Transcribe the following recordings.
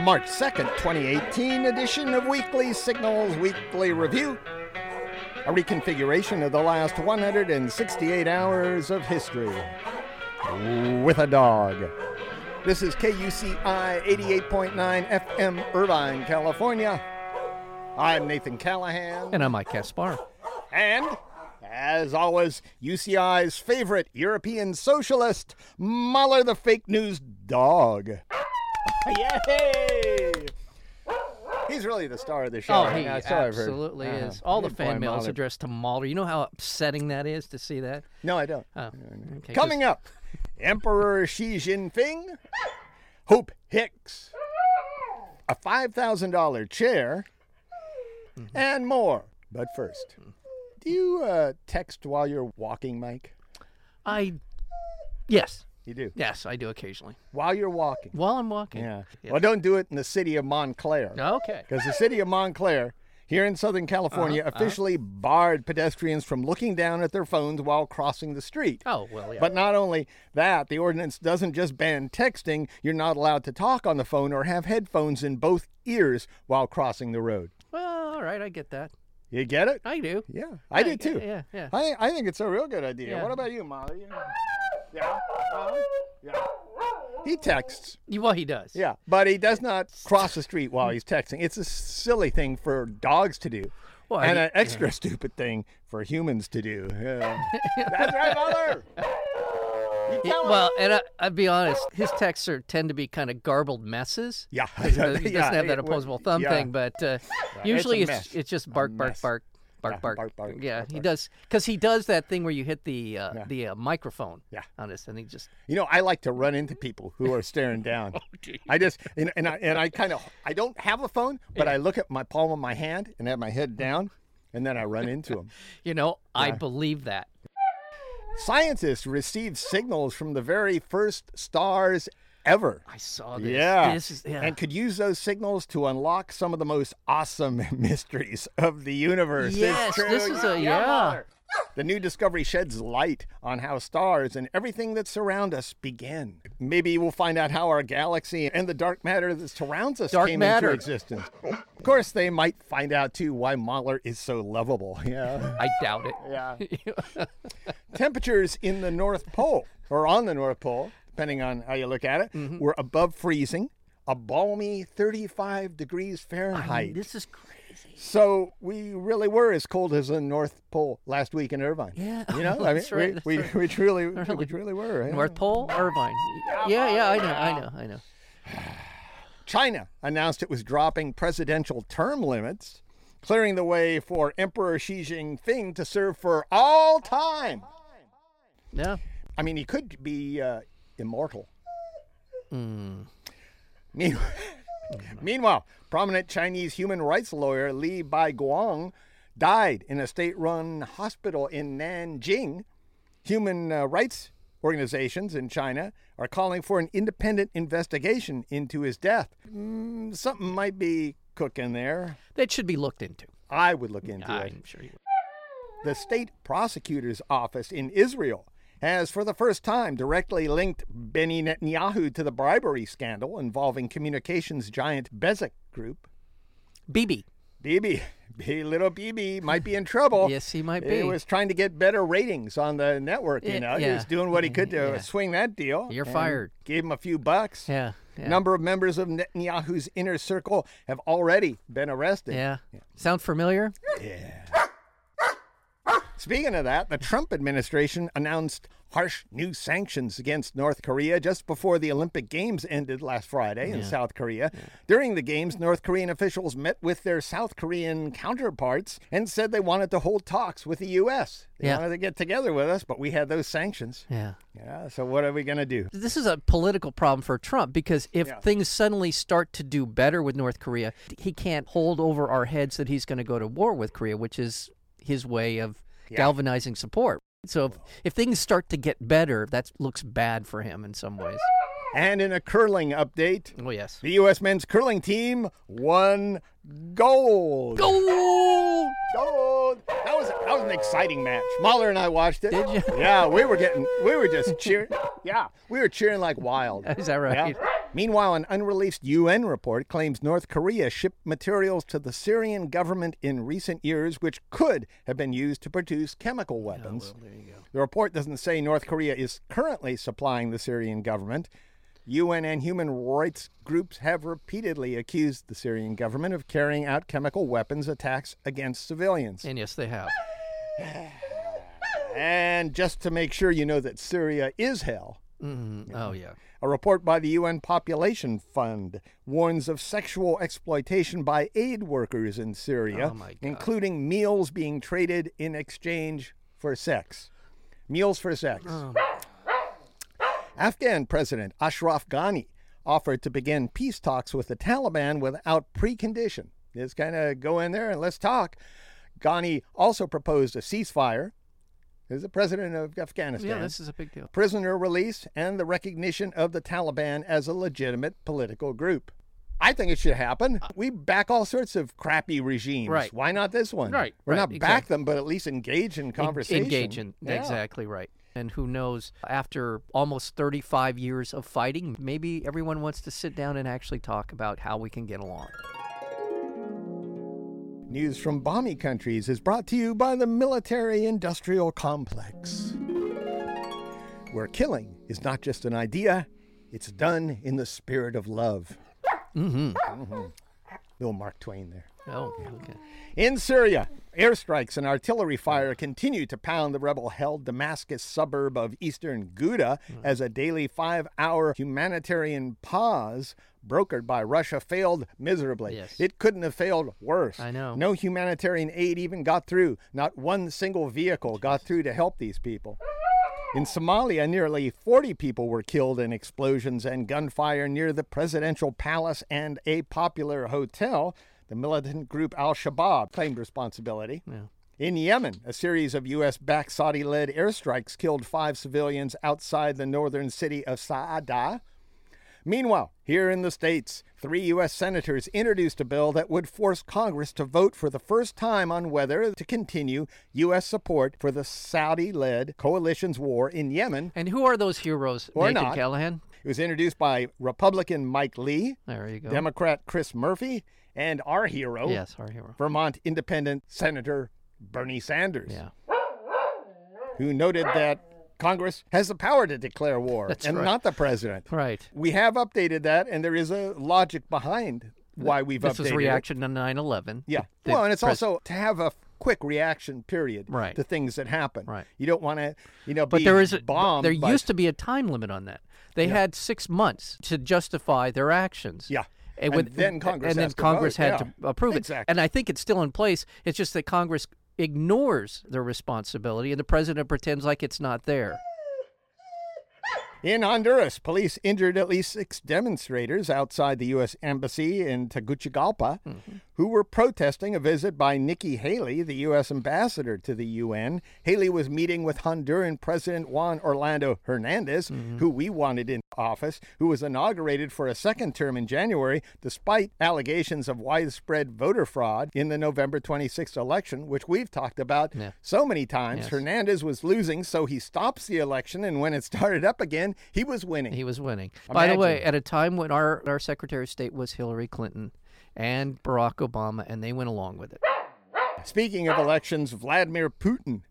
the March 2nd, 2018 edition of Weekly Signals Weekly Review. A reconfiguration of the last 168 hours of history with a dog. This is KUCI 88.9 FM, Irvine, California. I'm Nathan Callahan. And I'm Mike Caspar. And, as always, UCI's favorite European socialist, Mahler the fake news dog. Yay! He's really the star of the show. Oh, right he now, so absolutely Uh-huh. is. All the Good fan mail is addressed to Mahler. You know how upsetting that is to see that? No, I don't. Oh, okay. Coming up, Emperor Xi Jinping, Hope Hicks, a $5,000 chair, Mm-hmm. and more. But first, do you uh, text while you're walking, Mike? I, yes, You do. yes, I do occasionally While you're walking. while I'm walking. Yeah. Yeah. Well, don't do it in the city of Montclair. Okay. Because the city of Montclair, here in Southern California, Uh-huh, officially barred pedestrians from looking down at their phones while crossing the street. Oh well, yeah. But not only that, the ordinance doesn't just ban texting, you're not allowed to talk on the phone or have headphones in both ears while crossing the road. well, all right, I get that. You get it? I do. Yeah, I do too. Yeah, yeah. I, I think it's a real good idea. Yeah. What about you, Molly? Yeah. Uh-huh. Yeah. He texts. Well, he does. Yeah, but he does not cross the street while he's texting. It's a silly thing for dogs to do. Well, and he- an extra stupid thing for humans to do. Yeah. That's right, mother. You He- tell him. well, and I, I'd be honest, his texts are tend to be kind of garbled messes. Yeah. he doesn't Yeah, have that it- opposable thumb yeah. thing, but uh, a usually mess. it's it's just bark, bark, bark, bark, Yeah, bark, bark, bark, Yeah, bark, he bark. does because he does that thing where you hit the uh, Yeah. the uh, microphone. Yeah. on this, and he just You know, I like to run into people who are staring down. I just and, and I and I kind of I don't have a phone, but I look at my palm of my hand and have my head down, and then I run into them. You know, I believe that. Scientists received signals from the very first stars ever. I saw this. Yeah. This is yeah. And could use those signals to unlock some of the most awesome mysteries of the universe. It's Yes, true. this is a- Yeah, yeah. The new discovery sheds light on how stars and everything that surround us begin. Maybe we'll find out how our galaxy and the dark matter that surrounds us Dark came matter. into existence. Of course, they might find out too why Mahler is so lovable. Yeah. I doubt it. Yeah. Temperatures in the North Pole, or on the North Pole, depending on how you look at it, Mm-hmm. were above freezing, a balmy 35 degrees I Fahrenheit. mean, this is crazy. so we really were as cold as the North Pole last week in Irvine. Yeah, You know, I mean, right, we, we, right. we truly, we truly were. yeah. North Pole, Irvine. Yeah, yeah, I know, I know, I know. China announced it was dropping presidential term limits, clearing the way for Emperor Xi Jinping to serve for all time. Yeah. I mean, he could be uh, immortal. Hmm. Mean- Meanwhile, prominent Chinese human rights lawyer Li Baiguang died in a state run hospital in Nanjing. Human uh, rights organizations in China are calling for an independent investigation into his death. Mm, something might be cooking there. That should be looked into. I would look into it. I'm sure you. Would. The state prosecutor's office in Israel has, for the first time, directly linked Benny Netanyahu to the bribery scandal involving communications giant Bezeq Group. BB. Bibi, B- little Bibi might be in trouble. Yes, he might be. He was trying to get better ratings on the network. You Yeah, know, he was doing what he could to Yeah. swing that deal. You're fired. Gave him a few bucks. Yeah. Yeah. Number of members of Netanyahu's inner circle have already been arrested. Yeah. Sound familiar? Speaking of that, the Trump administration announced harsh new sanctions against North Korea just before the Olympic Games ended last Friday in South Korea. During the Games, North Korean officials met with their South Korean counterparts and said they wanted to hold talks with the U.S. They Yeah. wanted to get together with us, but we had those sanctions. Yeah. Yeah, so what are we going to do? This is a political problem for Trump because if Yeah. things suddenly start to do better with North Korea, he can't hold over our heads that he's going to go to war with Korea, which is his way of galvanizing support. So if, if things start to get better, that looks bad for him in some ways. And in a curling update, Oh, yes. the U.S. men's curling team won gold. Gold! Gold! That was that was an exciting match. Mahler and I watched it. Did you? Yeah, we were getting, we were just cheering. Yeah, we were cheering like wild. Is that right? Yeah. Meanwhile, an unreleased UN report claims North Korea shipped materials to the Syrian government in recent years which could have been used to produce chemical weapons. well, there you go. The report doesn't say North Korea is currently supplying the Syrian government. UN and human rights groups have repeatedly accused the Syrian government of carrying out chemical weapons attacks against civilians. And yes, they have. And just to make sure you know that Syria is hell, Mhm. Oh yeah. a report by the UN Population Fund warns of sexual exploitation by aid workers in Syria, Oh, including meals being traded in exchange for sex. Meals for sex. Oh, Afghan President Ashraf Ghani offered to begin peace talks with the Taliban without precondition. Just kind of go in there and let's talk. Ghani also proposed a ceasefire. He's the president of Afghanistan yeah, this is a big deal. prisoner release, and the recognition of the Taliban as a legitimate political group. I think it should happen. Uh, we back all sorts of crappy regimes. Right. Why not this one? Right, We're right, not back exactly. them, but at least engage in conversation. Engage in Yeah. exactly right. And who knows? After almost 35 years of fighting, maybe everyone wants to sit down and actually talk about how we can get along. News from Balmy countries is brought to you by the military industrial complex, where killing is not just an idea, it's done in the spirit of love. Mm-hmm. Little Mark Twain there. Oh, okay. In Syria, airstrikes and artillery fire continue to pound the rebel held Damascus suburb of eastern Ghouta hmm. as a daily five hour humanitarian pause brokered by Russia failed miserably. Yes. It couldn't have failed worse. I know. No humanitarian aid even got through. Not one single vehicle got through to help these people. In Somalia, nearly 40 people were killed in explosions and gunfire near the presidential palace and a popular hotel. The militant group Al Shabaab claimed responsibility. Yeah. In Yemen, a series of U.S. backed Saudi led airstrikes killed five civilians outside the northern city of Sa'ada. Meanwhile, here in the States, three U.S. senators introduced a bill that would force Congress to vote for the first time on whether to continue U.S. support for the Saudi led coalition's war in Yemen. And who are those heroes, Or Naked not. Callahan? It was introduced by Republican Mike Lee, There you go. Democrat Chris Murphy, and our hero, Yes, our hero. Vermont Independent Senator Bernie Sanders. Yeah. who noted that Congress has the power to declare war That's and right. not the president. Right. We have updated that, and there is a logic behind why we've This updated a it. reaction to 9/11. Yeah. The well, and it's pres- also to have a quick reaction period Right. to things that happen. Right. You don't want to, you know, But be there is a, bombed. there by- used to be a time limit on that. They had six months to justify their actions. Yeah. And, And then Congress and then Congress vote, had yeah. to approve it. Exactly. And I think it's still in place. It's just that Congress ignores their responsibility, and the president pretends like it's not there. In Honduras, police injured at least six demonstrators outside the U.S. Embassy in Tegucigalpa Mm-hmm. Who were protesting a visit by Nikki Haley, the U.S. ambassador to the UN. Haley was meeting with Honduran President Juan Orlando Hernandez, Mm-hmm. who we wanted in office, who was inaugurated for a second term in January, despite allegations of widespread voter fraud in the November 26th election, which we've talked about Yeah. so many times. Yes. Hernandez was losing, so he stops the election, and when it started up again, he was winning. He was winning. By the way, at a time when our, our Secretary of State was Hillary Clinton and Barack Obama, and they went along with it. Speaking of elections, Vladimir Putin,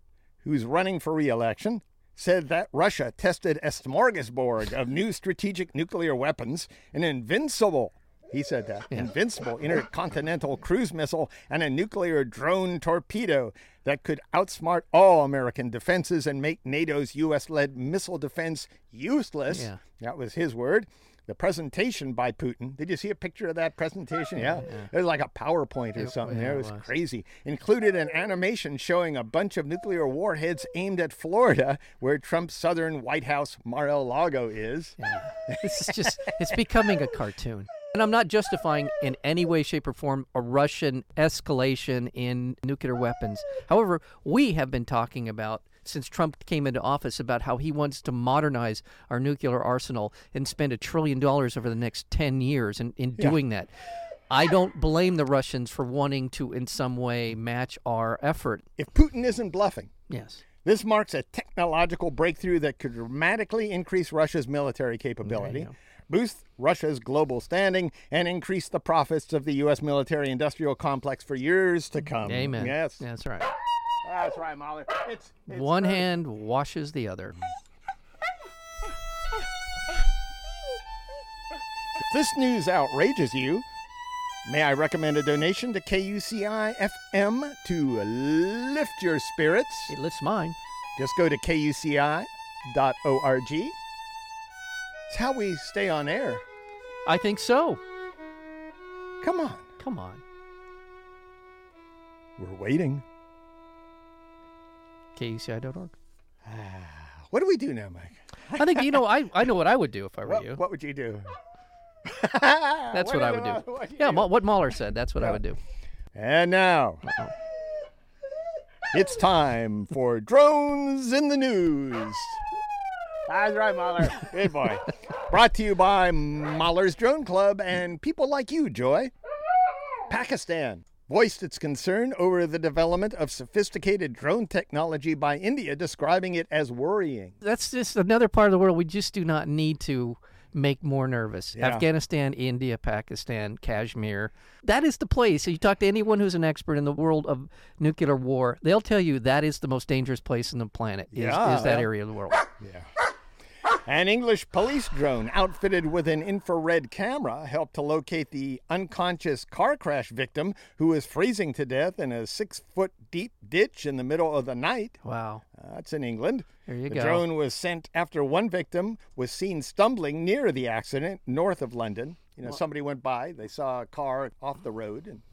who's running for re election, said that Russia tested a smorgasbord of new strategic nuclear weapons, an invincible, he said that, invincible intercontinental cruise missile, and a nuclear drone torpedo that could outsmart all American defenses and make NATO's U.S. led missile defense useless. Yeah. That was his word. The presentation by Putin. Did you see a picture of that presentation? Yeah. It was like a PowerPoint or something yeah, there. It it was was. crazy. Included an animation showing a bunch of nuclear warheads aimed at Florida, where Trump's southern White House Mar-a-Lago is. This is just, it's becoming a cartoon. And I'm not justifying in any way, shape, or form a Russian escalation in nuclear weapons. However, we have been talking about since Trump came into office about how he wants to modernize our nuclear arsenal and spend a trillion dollars over the next 10 years in, in doing that. I don't blame the Russians for wanting to, in some way, match our effort. If Putin isn't bluffing, Yes. this marks a technological breakthrough that could dramatically increase Russia's military capability. boost Russia's global standing and increase the profits of the U.S. military industrial complex for years to come. Amen. Yes. That's right. That's right, Molly. It's, it's One very- hand washes the other. If this news outrages you, may I recommend a donation to KUCI FM to lift your spirits? It lifts mine. Just go to kuci.org. It's how we stay on air. I think so. Come on. Come on. We're waiting. KUCI.org. What do we do now, Mike? I think, you know, I, I know what I would do if I were What, you. what would you do? That's what I would do. What Yeah, do? What Mahler said, that's what I would do. And now, it's time for Drones in the News. That's right, Mahler. Good boy. Brought to you by Mahler's Drone Club and people like you, Joy. Pakistan voiced its concern over the development of sophisticated drone technology by India, describing it as worrying. That's just another part of the world we just do not need to make more nervous. Yeah. Afghanistan, India, Pakistan, Kashmir. That is the place. So You talk to anyone who's an expert in the world of nuclear war, they'll tell you that is the most dangerous place on the planet. Is, Yeah, is that area of the world? Yeah. An English police drone outfitted with an infrared camera helped to locate the unconscious car crash victim who was freezing to death in a six foot deep ditch in the middle of the night. Wow. Uh, that's in England. There you the go. drone was sent after one victim was seen stumbling near the accident north of London. You know, somebody went by, they saw a car off the road, and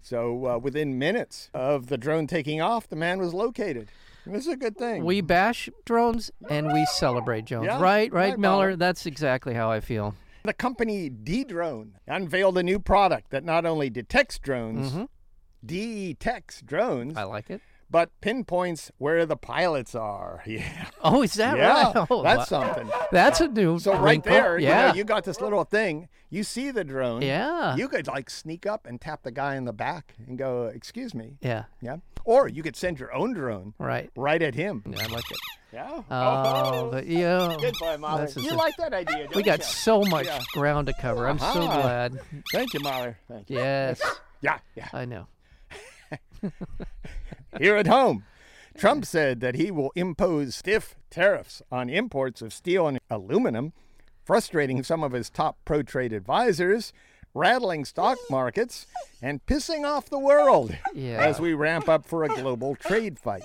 so uh, within minutes of the drone taking off, the man was located. This is a good thing. We bash drones and we celebrate drones. Yeah, right, right, right, Miller? That's exactly how I feel. The company Dedrone unveiled a new product that not only detects drones, mm-hmm. detects drones, I like it. But pinpoints where the pilots are. Yeah, Oh, is that yeah, right? Oh, that's wow. something. That's a new So right wrinkle. there, you, know, yeah. you got this little thing. You see the drone. Yeah. You could like sneak up and tap the guy in the back and go, "Excuse me." yeah. Yeah. Or you could send your own drone Right. right at him. Yeah, I like it. Yeah. Oh, but yeah. Good boy, Molly. You a- like that idea, don't We got you? so much Yeah. ground to cover. I'm so Uh-huh. glad. Thank you, Molly. Thank you. Yes, Yeah, yeah. I know. Here at home, Trump said that he will impose stiff tariffs on imports of steel and aluminum, frustrating some of his top pro trade advisors, rattling stock markets, and pissing off the world Yeah. as we ramp up for a global trade fight.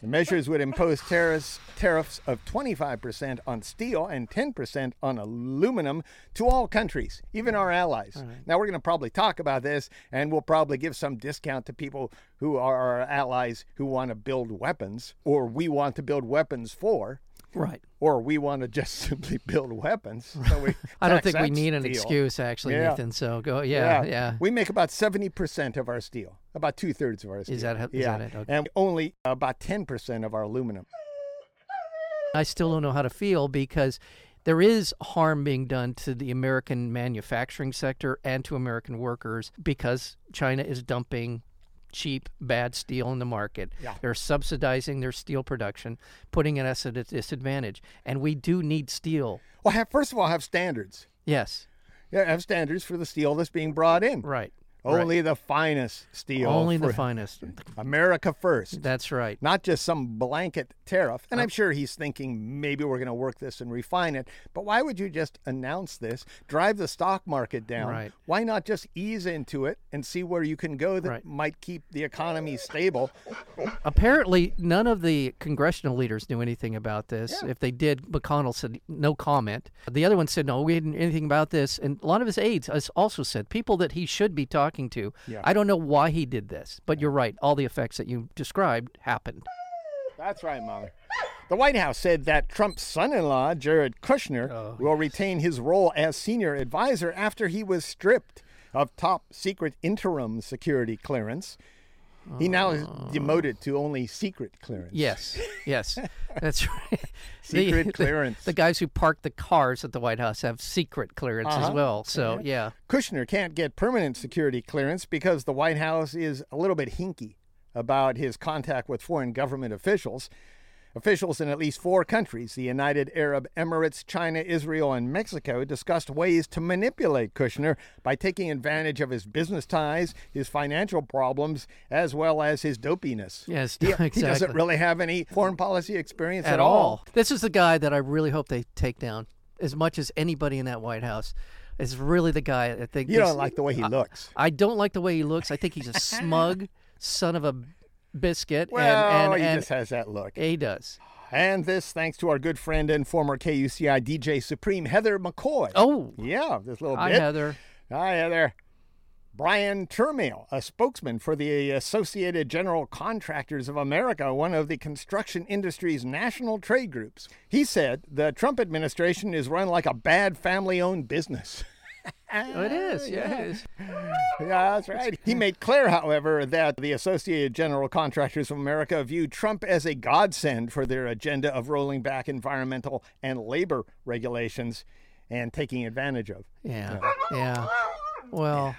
The measures would impose tariffs, tariffs of 25% on steel and 10% on aluminum to all countries, even our allies. Now, we're going to probably talk about this, and we'll probably give some discount to people who are our allies who want to build weapons, or we want to build weapons for, Right. or we want to just simply build weapons. So we I don't think we need an steel. excuse, actually, Yeah. Nathan. So go. Yeah, yeah. We make about 70% of our steel, about two thirds of our steel. Is that yeah. that it? Okay. And only about 10% of our aluminum. I still don't know how to feel because there is harm being done to the American manufacturing sector and to American workers because China is dumping cheap, bad steel in the market. Yeah. They're subsidizing their steel production, putting us at a disadvantage. And we do need steel. Well, have, first of all, have standards. Yes, Yeah, have standards for the steel that's being brought in. right. Only the finest steel. Only the finest. America first. That's right. Not just some blanket tariff. And uh, I'm sure he's thinking maybe we're going to work this and refine it. But why would you just announce this, drive the stock market down? Right. Why not just ease into it and see where you can go that Right. might keep the economy stable? Apparently, none of the congressional leaders knew anything about this. Yeah. If they did, McConnell said no comment. The other one said no, we didn't know anything about this. And a lot of his aides also said people that he should be talking to. Yeah. I don't know why he did this, but you're right. All the effects that you described happened. That's right, Molly. The White House said that Trump's son in law, Jared Kushner, Oh, will retain his role as senior advisor after he was stripped of top secret interim security clearance. He now is demoted to only secret clearance. Yes, yes, that's right. Secret the, clearance. The, guys who park the cars at the White House have secret clearance as Uh-huh. well. So yeah, Kushner can't get permanent security clearance because the White House is a little bit hinky about his contact with foreign government officials. Officials in at least four countries, the United Arab Emirates, China, Israel, and Mexico, discussed ways to manipulate Kushner by taking advantage of his business ties, his financial problems, as well as his dopiness. Yes, He, exactly. he doesn't really have any foreign policy experience at, at all. This is the guy that I really hope they take down as much as anybody in that White House. Is really the guy I think. You don't like the way he looks. I don't like the way he looks. I think he's a smug son of a biscuit. Well, and, and, he and just has that look. he does. And this thanks to our good friend and former KUCI DJ Supreme, Heather McCoy. Oh, Yeah, this little hi bit. Heather. Hi, Heather. Brian Turmail, a spokesman for the Associated General Contractors of America, one of the construction industry's national trade groups. He said the Trump administration is run like a bad family owned business. Oh, it is. Yeah, Yeah. it is. Yeah, that's right. He made clear, however, that the Associated General Contractors of America view Trump as a godsend for their agenda of rolling back environmental and labor regulations and taking advantage of. Yeah. Yeah. Well,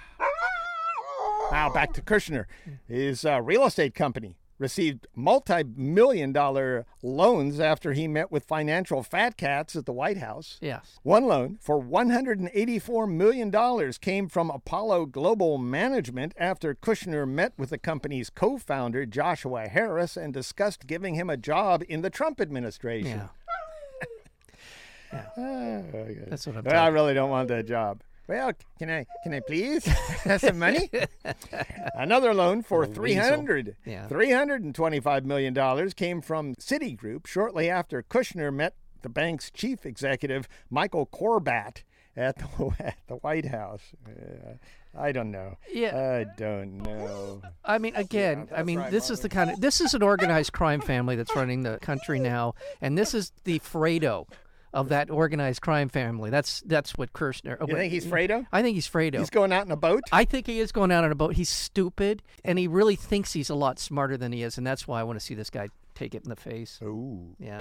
Now back to Kushner. His uh, real estate company received multi-million dollar loans after he met with financial fat cats at the White House. yes. One loan for $184 million came from Apollo Global Management after Kushner met with the company's co founder, Joshua Harris, and discussed giving him a job in the Trump administration. Yeah. Ah, okay. That's what I'm I really don't want that job. Well, can I can I please have some money? Another loan for Little three Yeah. three hundred and twenty-five million dollars came from Citigroup shortly after Kushner met the bank's chief executive Michael Corbat at the at the White House. Uh, I don't know. Yeah. I don't know. I mean, again, I mean, right, this is the kind of this is an organized crime family that's running the country now, and this is the Fredo of that organized crime family. That's that's what Kushner. Uh, you think he's Fredo? I think he's Fredo. He's going out in a boat. I think he is going out on a boat. He's stupid, and he really thinks he's a lot smarter than he is, and that's why I want to see this guy take it in the face. Ooh. Yeah.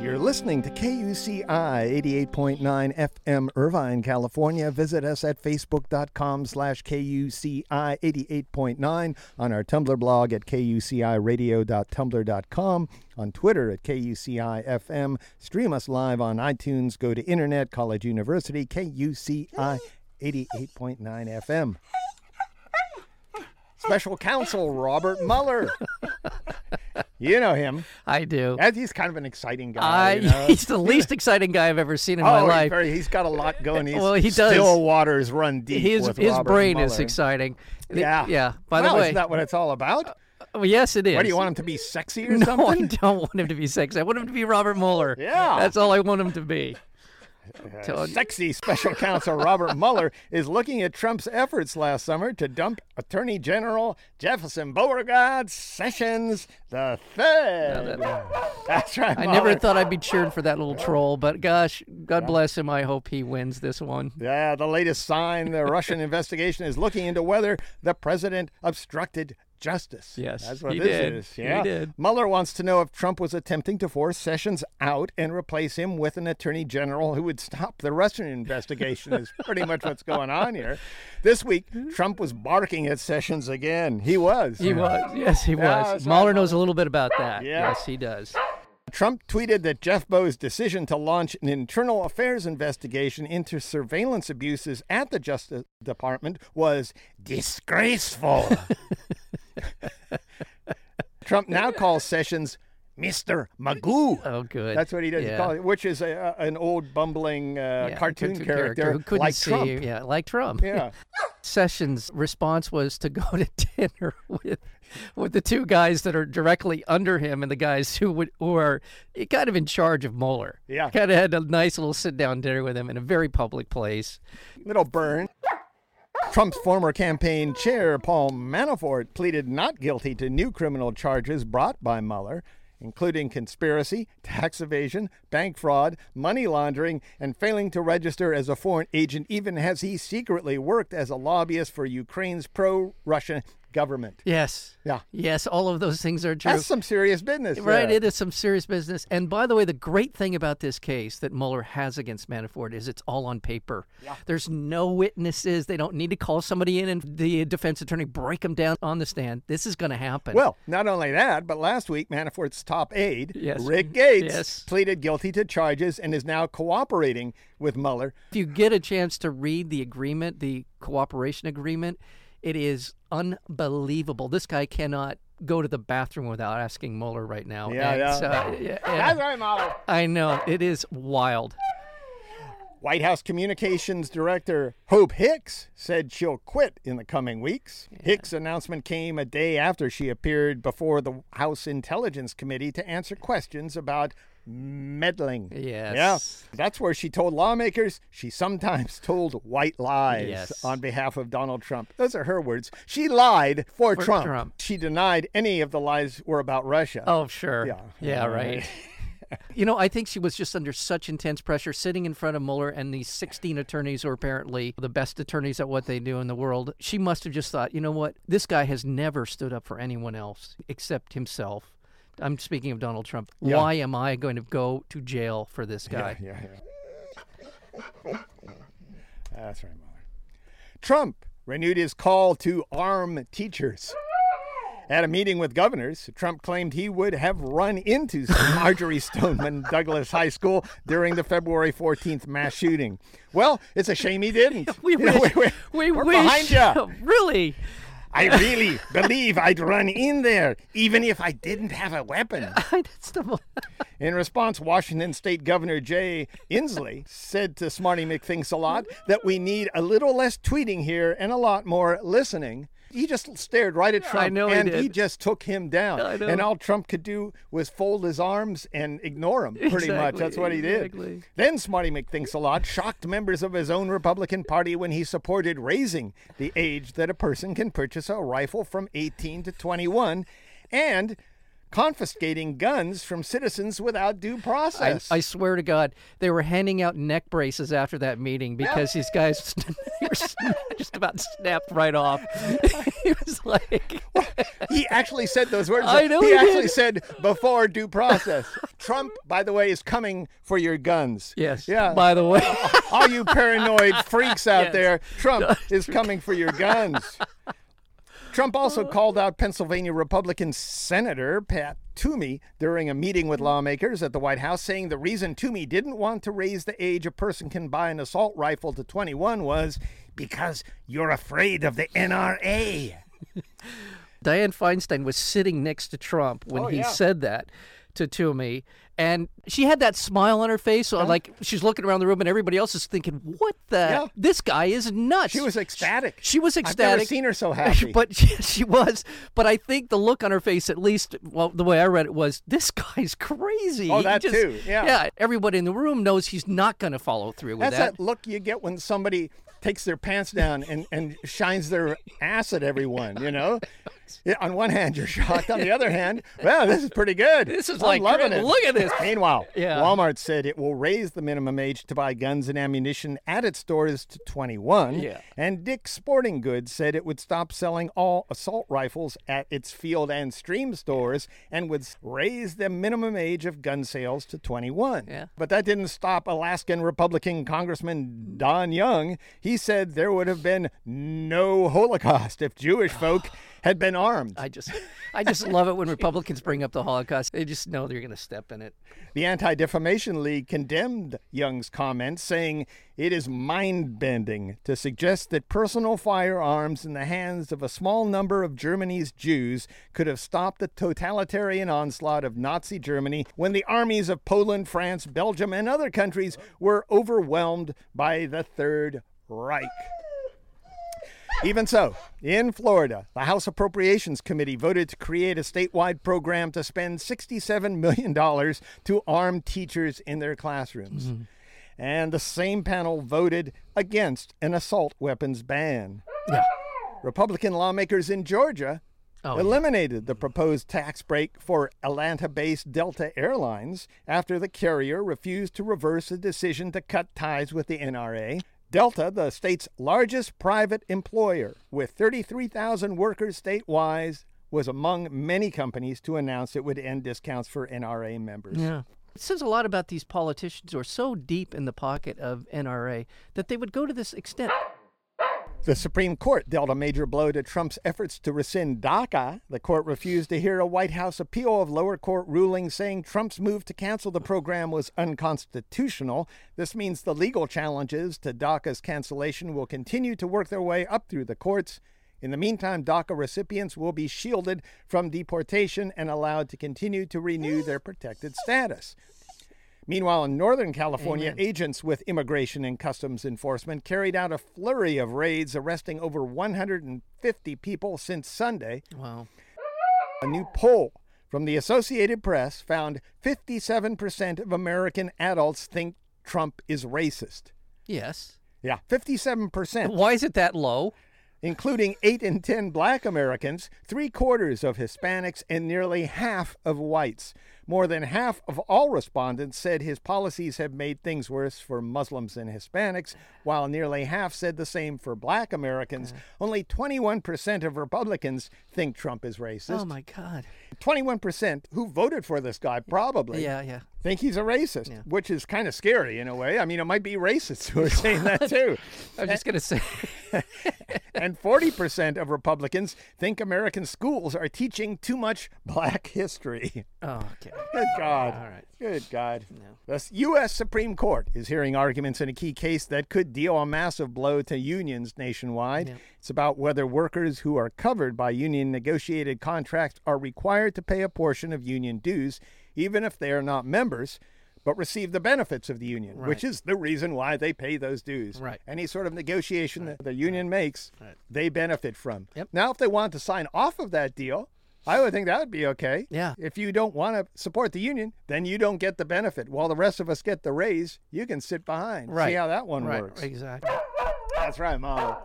You're listening to KUCI 88.9 FM Irvine, California. Visit us at facebook.com slash KUCI 88.9, on our Tumblr blog at kuciradio.tumblr.com, on Twitter at KUCI FM. Stream us live on iTunes. Go to Internet College University, KUCI 88.9 FM. Special Counsel Robert Mueller. You know him. I do. And he's kind of an exciting guy. I, you know? he's the least exciting guy I've ever seen in oh, my life. very- he's got a lot going. He's Well, he does. Still waters run deep. his his Robert brain is exciting. Yeah. Yeah. By Well, the way, isn't that what it's all about? oh, yes, it is. What do you want him to be sexy or No, something? I don't want him to be sexy. I want him to be Robert Mueller. Yeah. That's all I want him to be. Uh, sexy special counsel Robert Mueller is looking at Trump's efforts last summer to dump Attorney General Jefferson Beauregard Sessions the third. That's right. I never thought I'd be cheering for that little troll, but gosh, God bless him. I hope he wins this one. Yeah, the latest sign the Russian investigation is looking into whether the president obstructed justice. Yes, That's what he this did. is. He did. Mueller wants to know if Trump was attempting to force Sessions out and replace him with an attorney general who would stop the Russian investigation, is pretty much what's going on here. This week, Trump was barking at Sessions again. He was. He was. Yes, he was. that's Mueller knows a little bit about that. Yeah. Yes, he does. Trump tweeted that Jeff Bowe's decision to launch an internal affairs investigation into surveillance abuses at the Justice Department was disgraceful. Trump now calls Sessions Mr. Magoo. Oh, good. That's what he does. He Yeah. calls it, which is a, a- an old bumbling uh, Yeah, cartoon, character, who couldn't like see. Trump. Yeah, like Trump. Yeah. Sessions' response was to go to dinner with with the two guys that are directly under him and the guys who would who are kind of in charge of Mueller. Yeah. kind of had a nice little sit down dinner with him in a very public place. Little burn. Trump's former campaign chair, Paul Manafort, pleaded not guilty to new criminal charges brought by Mueller, including conspiracy, tax evasion, bank fraud, money laundering, and failing to register as a foreign agent, even as he secretly worked as a lobbyist for Ukraine's pro Russian government. Yes. Yeah. Yes, all of those things are true. That's some serious business. Right, there. it is some serious business. And by the way, the great thing about this case that Mueller has against Manafort is it's all on paper. Yeah. There's no witnesses. They don't need to call somebody in and the defense attorney break them down on the stand. This is going to happen. Well, not only that, but last week Manafort's top aide, Yes. Rick Gates, Yes. pleaded guilty to charges and is now cooperating with Mueller. if you get a chance to read the agreement, the cooperation agreement, it is unbelievable. This guy cannot go to the bathroom without asking Mueller right now. Yeah, And, yeah. yeah, That's right, Mueller. I know. It is wild. White House Communications Director Hope Hicks said she'll quit in the coming weeks. Hicks' announcement came a day after she appeared before the House Intelligence Committee to answer questions about meddling. Yes. Yeah. That's where she told lawmakers she sometimes told white lies Yes. on behalf of Donald Trump. Those are her words. She lied for, For Trump. Trump. She denied any of the lies were about Russia. Oh, sure. Yeah. Yeah, right. you know, I think she was just under such intense pressure sitting in front of Mueller and these 16 attorneys who are apparently the best attorneys at what they do in the world. She must have just thought, you know what? This guy has never stood up for anyone else except himself. I'm speaking of Donald Trump. Yeah. Why am I going to go to jail for this guy? Yeah, yeah. yeah. That's right, Mueller. Trump renewed his call to arm teachers. At a meeting with governors, Trump claimed he would have run into Marjory Stoneman Douglas High School during the February 14th mass shooting. Well, it's a shame he didn't. We You know, wish. we- we we're wish. behind you. really? I really believe I'd run in there, even if I didn't have a weapon. That's the In response, Washington State Governor Jay Inslee said to Smarty McThinks a lot that we need a little less tweeting here and a lot more listening. He just stared right at Trump, know he and did. just took him down. And all Trump could do was fold his arms and ignore him. Pretty much, that's what he did. exactly. Then Smarty McThinks a lot shocked members of his own Republican Party when he supported raising the age that a person can purchase a rifle from 18 to 21, and confiscating guns from citizens without due process. I swear to God, they were handing out neck braces after that meeting because these guys were just about snapped right off. he was like, he actually said those words. I know he, he actually did. said before due process. Trump, by the way, is coming for your guns. "Yes, Yeah. By the way, All you paranoid freaks out Yes. there, Trump is coming for your guns. Trump also called out Pennsylvania Republican Senator Pat Toomey during a meeting with lawmakers at the White House, saying the reason Toomey didn't want to raise the age a person can buy an assault rifle to 21 was because you're afraid of the NRA. Dianne Feinstein was sitting next to Trump when Oh, he yeah. said that to Toomey, and she had that smile on her face, so like she's looking around the room, and everybody else is thinking, "What the? Yeah. This guy is nuts." She was ecstatic. She was ecstatic. I've never seen her so happy. but she, she was. But I think the look on her face, at least, well, the way I read it was, this guy's crazy. Oh, that just- too, yeah. Yeah. Everybody in the room knows he's not going to follow through with That's that. that look you get when somebody takes their pants down and, and shines their ass at everyone, you know? Yeah, on one hand, you're shocked. On the other hand, well, this is pretty good. This is I'm like, loving it. look at this. Meanwhile, Yeah. Walmart said it will raise the minimum age to buy guns and ammunition at its stores to 21. Yeah. And Dick's Sporting Goods said it would stop selling all assault rifles at its field and stream stores and would raise the minimum age of gun sales to 21. Yeah. But that didn't stop Alaskan Republican Congressman Don Young. He said there would have been no Holocaust if Jewish folk had been armed. I just, I just love it when Republicans bring up the Holocaust. They just know they're going to step in it. The Anti Defamation League condemned Young's comments, saying it is mind bending to suggest that personal firearms in the hands of a small number of Germany's Jews could have stopped the totalitarian onslaught of Nazi Germany when the armies of Poland, France, Belgium, and other countries were overwhelmed by the Third Reich. Even so, in Florida, the House Appropriations Committee voted to create a statewide program to spend $67 million to arm teachers in their classrooms. Mm-hmm. And the same panel voted against an assault weapons ban. Yeah. Republican lawmakers in Georgia Oh, yeah. eliminated the proposed tax break for Atlanta based Delta Airlines after the carrier refused to reverse a decision to cut ties with the NRA. Delta, the state's largest private employer with 33,000 workers statewide, was among many companies to announce it would end discounts for NRA members. Yeah. It says a lot about these politicians who are so deep in the pocket of NRA that they would go to this extent. The Supreme Court dealt a major blow to Trump's efforts to rescind DACA. The court refused to hear a White House appeal of lower court ruling saying Trump's move to cancel the program was unconstitutional. This means the legal challenges to DACA's cancellation will continue to work their way up through the courts. In the meantime, DACA recipients will be shielded from deportation and allowed to continue to renew their protected status. Meanwhile, in Northern California, Amen. agents with Immigration and Customs Enforcement carried out a flurry of raids, arresting over 150 people since Sunday. Wow. A new poll from the Associated Press found 57% of American adults think Trump is racist. Yes. Yeah, 57%, Why is it that low? including 8 in 10 black Americans, three quarters of Hispanics, and nearly half of whites. More than half of all respondents said his policies have made things worse for Muslims and Hispanics, while nearly half said the same for black Americans. Only 21% of Republicans think Trump is racist. Oh my God. 21% who voted for this guy probably Yeah, yeah. think he's a racist, which is kind of scary in a way. I mean, it might be racists who are saying that too. I was just gonna say. and 40% of Republicans think American schools are teaching too much black history. oh, okay. Good God. All right. Good God. No. The U.S. Supreme Court is hearing arguments in a key case that could deal a massive blow to unions nationwide. Yeah. It's about whether workers who are covered by union negotiated contracts are required to pay a portion of union dues, even if they are not members. But receive the benefits of the union, which is the reason why they pay those dues. Right. Any sort of negotiation that the union makes, Right. they benefit from. Yep. Now, if they want to sign off of that deal, I would think that would be okay. Yeah. If you don't want to support the union, then you don't get the benefit. While the rest of us get the raise, you can sit behind. Right. See how that one Right. works. Exactly. That's right, Mom.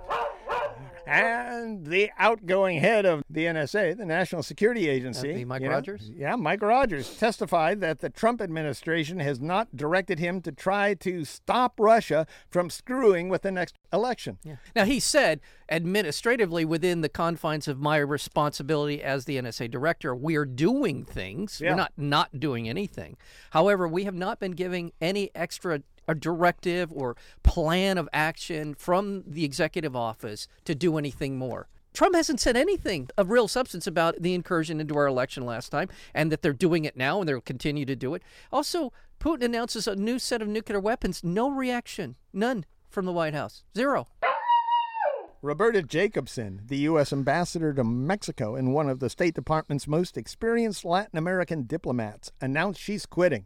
And the outgoing head of the NSA, the National Security Agency, be Mike you know, Rogers? yeah, Mike Rogers testified that the Trump administration has not directed him to try to stop Russia from screwing with the next election. Yeah. Now he said, administratively, within the confines of my responsibility as the NSA director, we're doing things. Yeah. We're not not doing anything. However, we have not been giving any extra a directive or plan of action from the executive office to do anything more. Trump hasn't said anything of real substance about the incursion into our election last time and that they're doing it now and they'll continue to do it. Also, Putin announces a new set of nuclear weapons. No reaction. None from the White House. Zero. Roberta Jacobson, the U.S. ambassador to Mexico and one of the State Department's most experienced Latin American diplomats, announced she's quitting.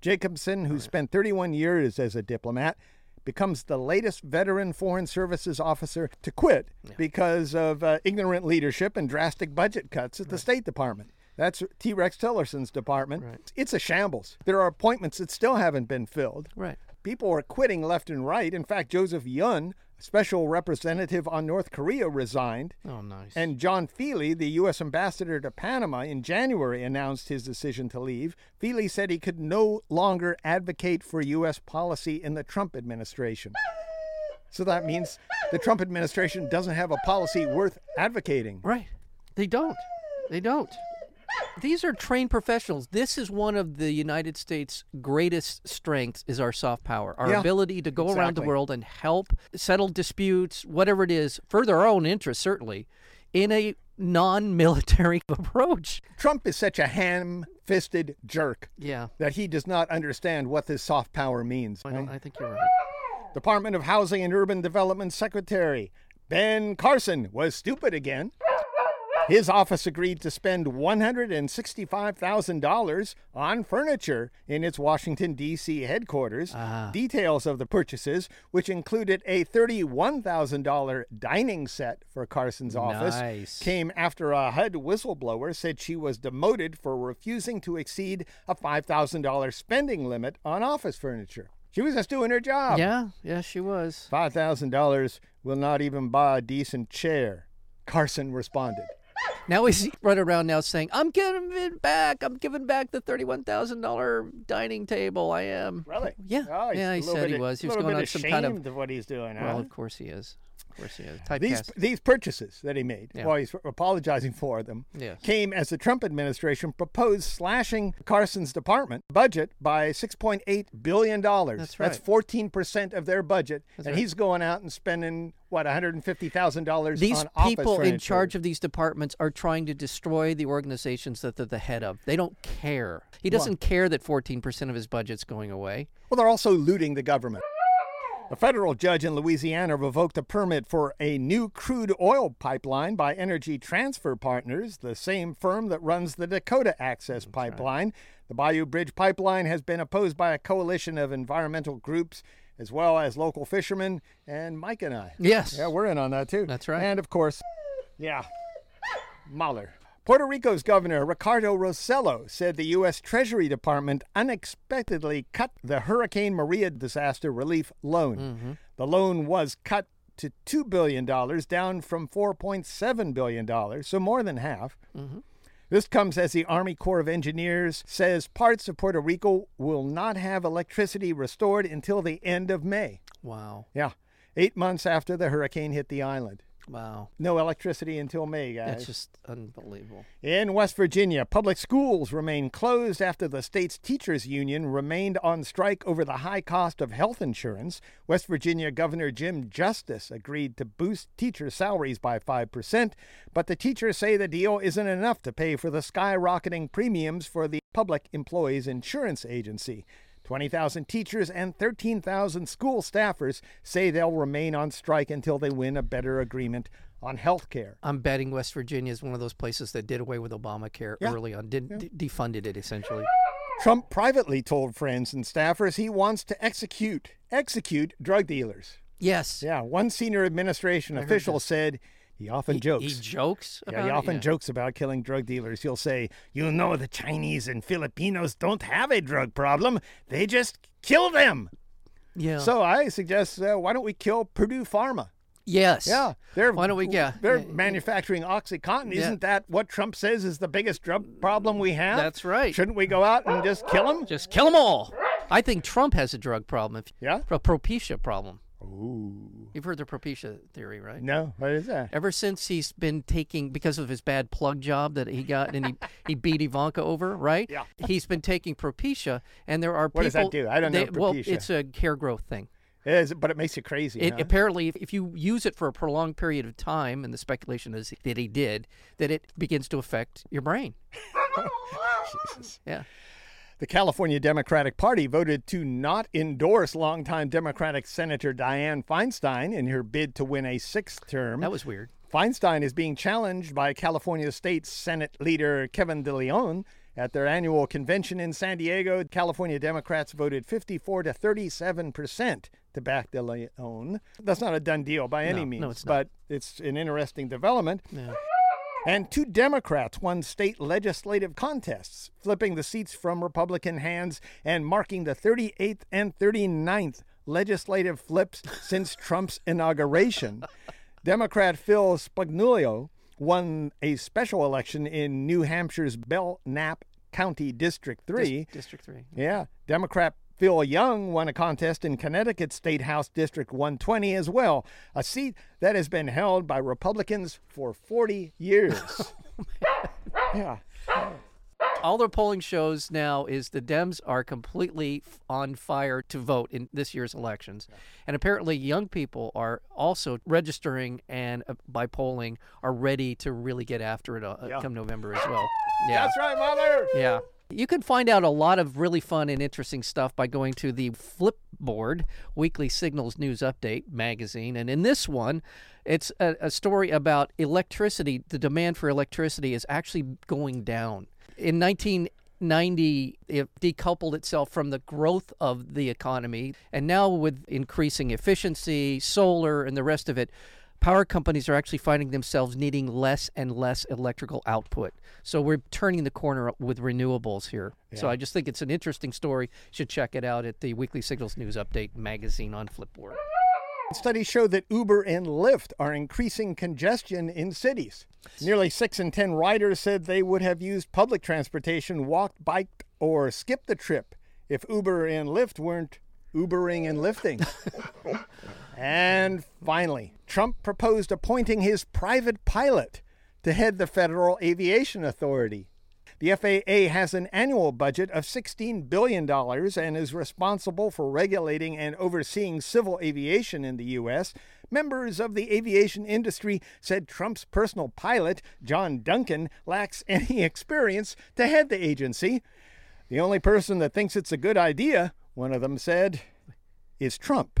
Jacobson, who spent 31 years as a diplomat, becomes the latest veteran Foreign Services officer to quit because of uh, ignorant leadership and drastic budget cuts at the State Department. That's T. Rex Tillerson's department. Right. It's a shambles. There are appointments that still haven't been filled. Right. People are quitting left and right. In fact, Joseph Yun, special representative on North Korea, resigned. Oh, nice. And John Feeley, the U.S. ambassador to Panama in January, announced his decision to leave. Feeley said he could no longer advocate for U.S. policy in the Trump administration. So that means the Trump administration doesn't have a policy worth advocating. right. They don't. They don't. These are trained professionals. This is one of the United States' greatest strengths is our soft power, our Yeah, ability to go around the world and help settle disputes, whatever it is, further our own interests certainly, in a non-military approach. Trump is such a ham fisted jerk Yeah. that he does not understand what this soft power means. I, I think you're right. Department of Housing and Urban Development Secretary Ben Carson was stupid again. His office agreed to spend $165,000 on furniture in its Washington, D.C. headquarters. Ah. Details of the purchases, which included a $31,000 dining set for Carson's office, Nice. came after a HUD whistleblower said she was demoted for refusing to exceed a $5,000 spending limit on office furniture. She was just doing her job. Yeah, yeah, she was. $5,000 will not even buy a decent chair, Carson responded. Now he's running around now saying, "I'm giving it back. I'm giving back the thirty-one thousand dollar dining table. I am." Really? Yeah. Oh, yeah, he said he was. He was going on some kind of. of what he's doing. Well, huh? of course he is. Course he is. These Typecast. these purchases that he made, Yeah. while he's apologizing for them, Yes. came as the Trump administration proposed slashing Carson's department budget by 6.8 billion dollars. That's right. That's 14 percent of their budget, and right. he's going out and spending what 150 thousand dollars These on office people in charge of these departments are trying to destroy the organizations that they're the head of. They don't care. He doesn't care that 14% of his budget's going away. Well, they're also looting the government. A federal judge in Louisiana revoked a permit for a new crude oil pipeline by Energy Transfer Partners, the same firm that runs the Dakota Access Pipeline. The Bayou Bridge Pipeline has been opposed by a coalition of environmental groups as well as local fishermen, and Mike and I. Yes. Yeah, we're in on that too. That's right. And of course, yeah, Mahler. Puerto Rico's governor, Ricardo Rossello, said the U.S. Treasury Department unexpectedly cut the Hurricane Maria disaster relief loan. Mm-hmm. The loan was cut to $2 billion, down from $4.7 billion, so more than half. Mm-hmm. This comes as the Army Corps of Engineers says parts of Puerto Rico will not have electricity restored until the end of May. Wow. Yeah, eight months after the hurricane hit the island. Wow. No electricity until May, guys. That's just unbelievable. In West Virginia, public schools remain closed after the state's teachers union remained on strike over the high cost of health insurance. West Virginia Governor Jim Justice agreed to boost teacher salaries by 5%, but the teachers say the deal isn't enough to pay for the skyrocketing premiums for the Public Employees Insurance Agency. 20,000 teachers and 13,000 school staffers say they'll remain on strike until they win a better agreement on health care. I'm betting West Virginia is one of those places that did away with Obamacare Yeah. early on, did de- defunded it essentially. Trump privately told friends and staffers he wants to execute execute drug dealers. Yes. Yeah, one senior administration official said he often He, jokes. he jokes yeah, about he it? often Yeah. jokes about killing drug dealers. He'll say, "You know, the Chinese and Filipinos don't have a drug problem; they just kill them." Yeah. So I suggest, uh, why don't we kill Purdue Pharma? yes. Yeah, they're Why don't we- yeah, they're yeah, yeah. manufacturing OxyContin. Yeah. Isn't that what Trump says is the biggest drug problem we have? That's right. Shouldn't we go out and just kill them? Just kill them all. I think Trump has a drug problem. If, Yeah. A propecia problem. Ooh. You've heard the propecia theory, right? No, what is that? Ever since he's been taking, because of his bad plug job that he got and he, he beat Ivanka over, right? Yeah. He's been taking Propecia, and there are people. What does that do? I don't know they- Well, it's a hair growth thing. It is, but it makes you crazy. It huh? apparently, if, if you use it for a prolonged period of time, and the speculation is that he did, that it begins to affect your brain. Jesus. Yeah. The California Democratic Party voted to not endorse longtime Democratic Senator Dianne Feinstein in her bid to win a sixth term. That was weird. Feinstein is being challenged by California State Senate leader Kevin De Leon. At their annual convention in San Diego, California Democrats voted 54 to 37 percent to back De Leon. That's not a done deal by any No, no, means, it's not. but it's an interesting development. Yeah. And two Democrats won state legislative contests, flipping the seats from Republican hands and marking the 38th and 39th legislative flips since Trump's inauguration. Democrat Phil Spagnuolo won a special election in New Hampshire's Belknap County District 3. Dis- District 3. Yeah. Democrat Phil Young won a contest in Connecticut State House District 120 as well, a seat that has been held by Republicans for 40 years. yeah. All the polling shows now is the Dems are completely on fire to vote in this year's elections. And apparently, young people are also registering and uh, by polling are ready to really get after it uh, Yeah. come November as well. Yeah. That's right, Mother. Yeah. You can find out a lot of really fun and interesting stuff by going to the Flipboard Weekly Signals News Update magazine. And in this one, it's a, a story about electricity. The demand for electricity is actually going down. In 1990, it decoupled itself from the growth of the economy. And now, with increasing efficiency, solar, and the rest of it, power companies are actually finding themselves needing less and less electrical output. So we're turning the corner with renewables here. So I just think it's an interesting story. You should check it out at the Weekly Signals News Update magazine on Flipboard. Studies show that Uber and Lyft are increasing congestion in cities. Nearly 6 in 10 riders said they would have used public transportation, walked, biked, or skipped the trip if Uber and Lyft weren't Ubering and lifting. and finally, Trump proposed appointing his private pilot to head the Federal Aviation Authority. The FAA has an annual budget of $16 billion and is responsible for regulating and overseeing civil aviation in the U.S. Members of the aviation industry said Trump's personal pilot, John Dunkin, lacks any experience to head the agency. The only person that thinks it's a good idea, one of them said, is Trump.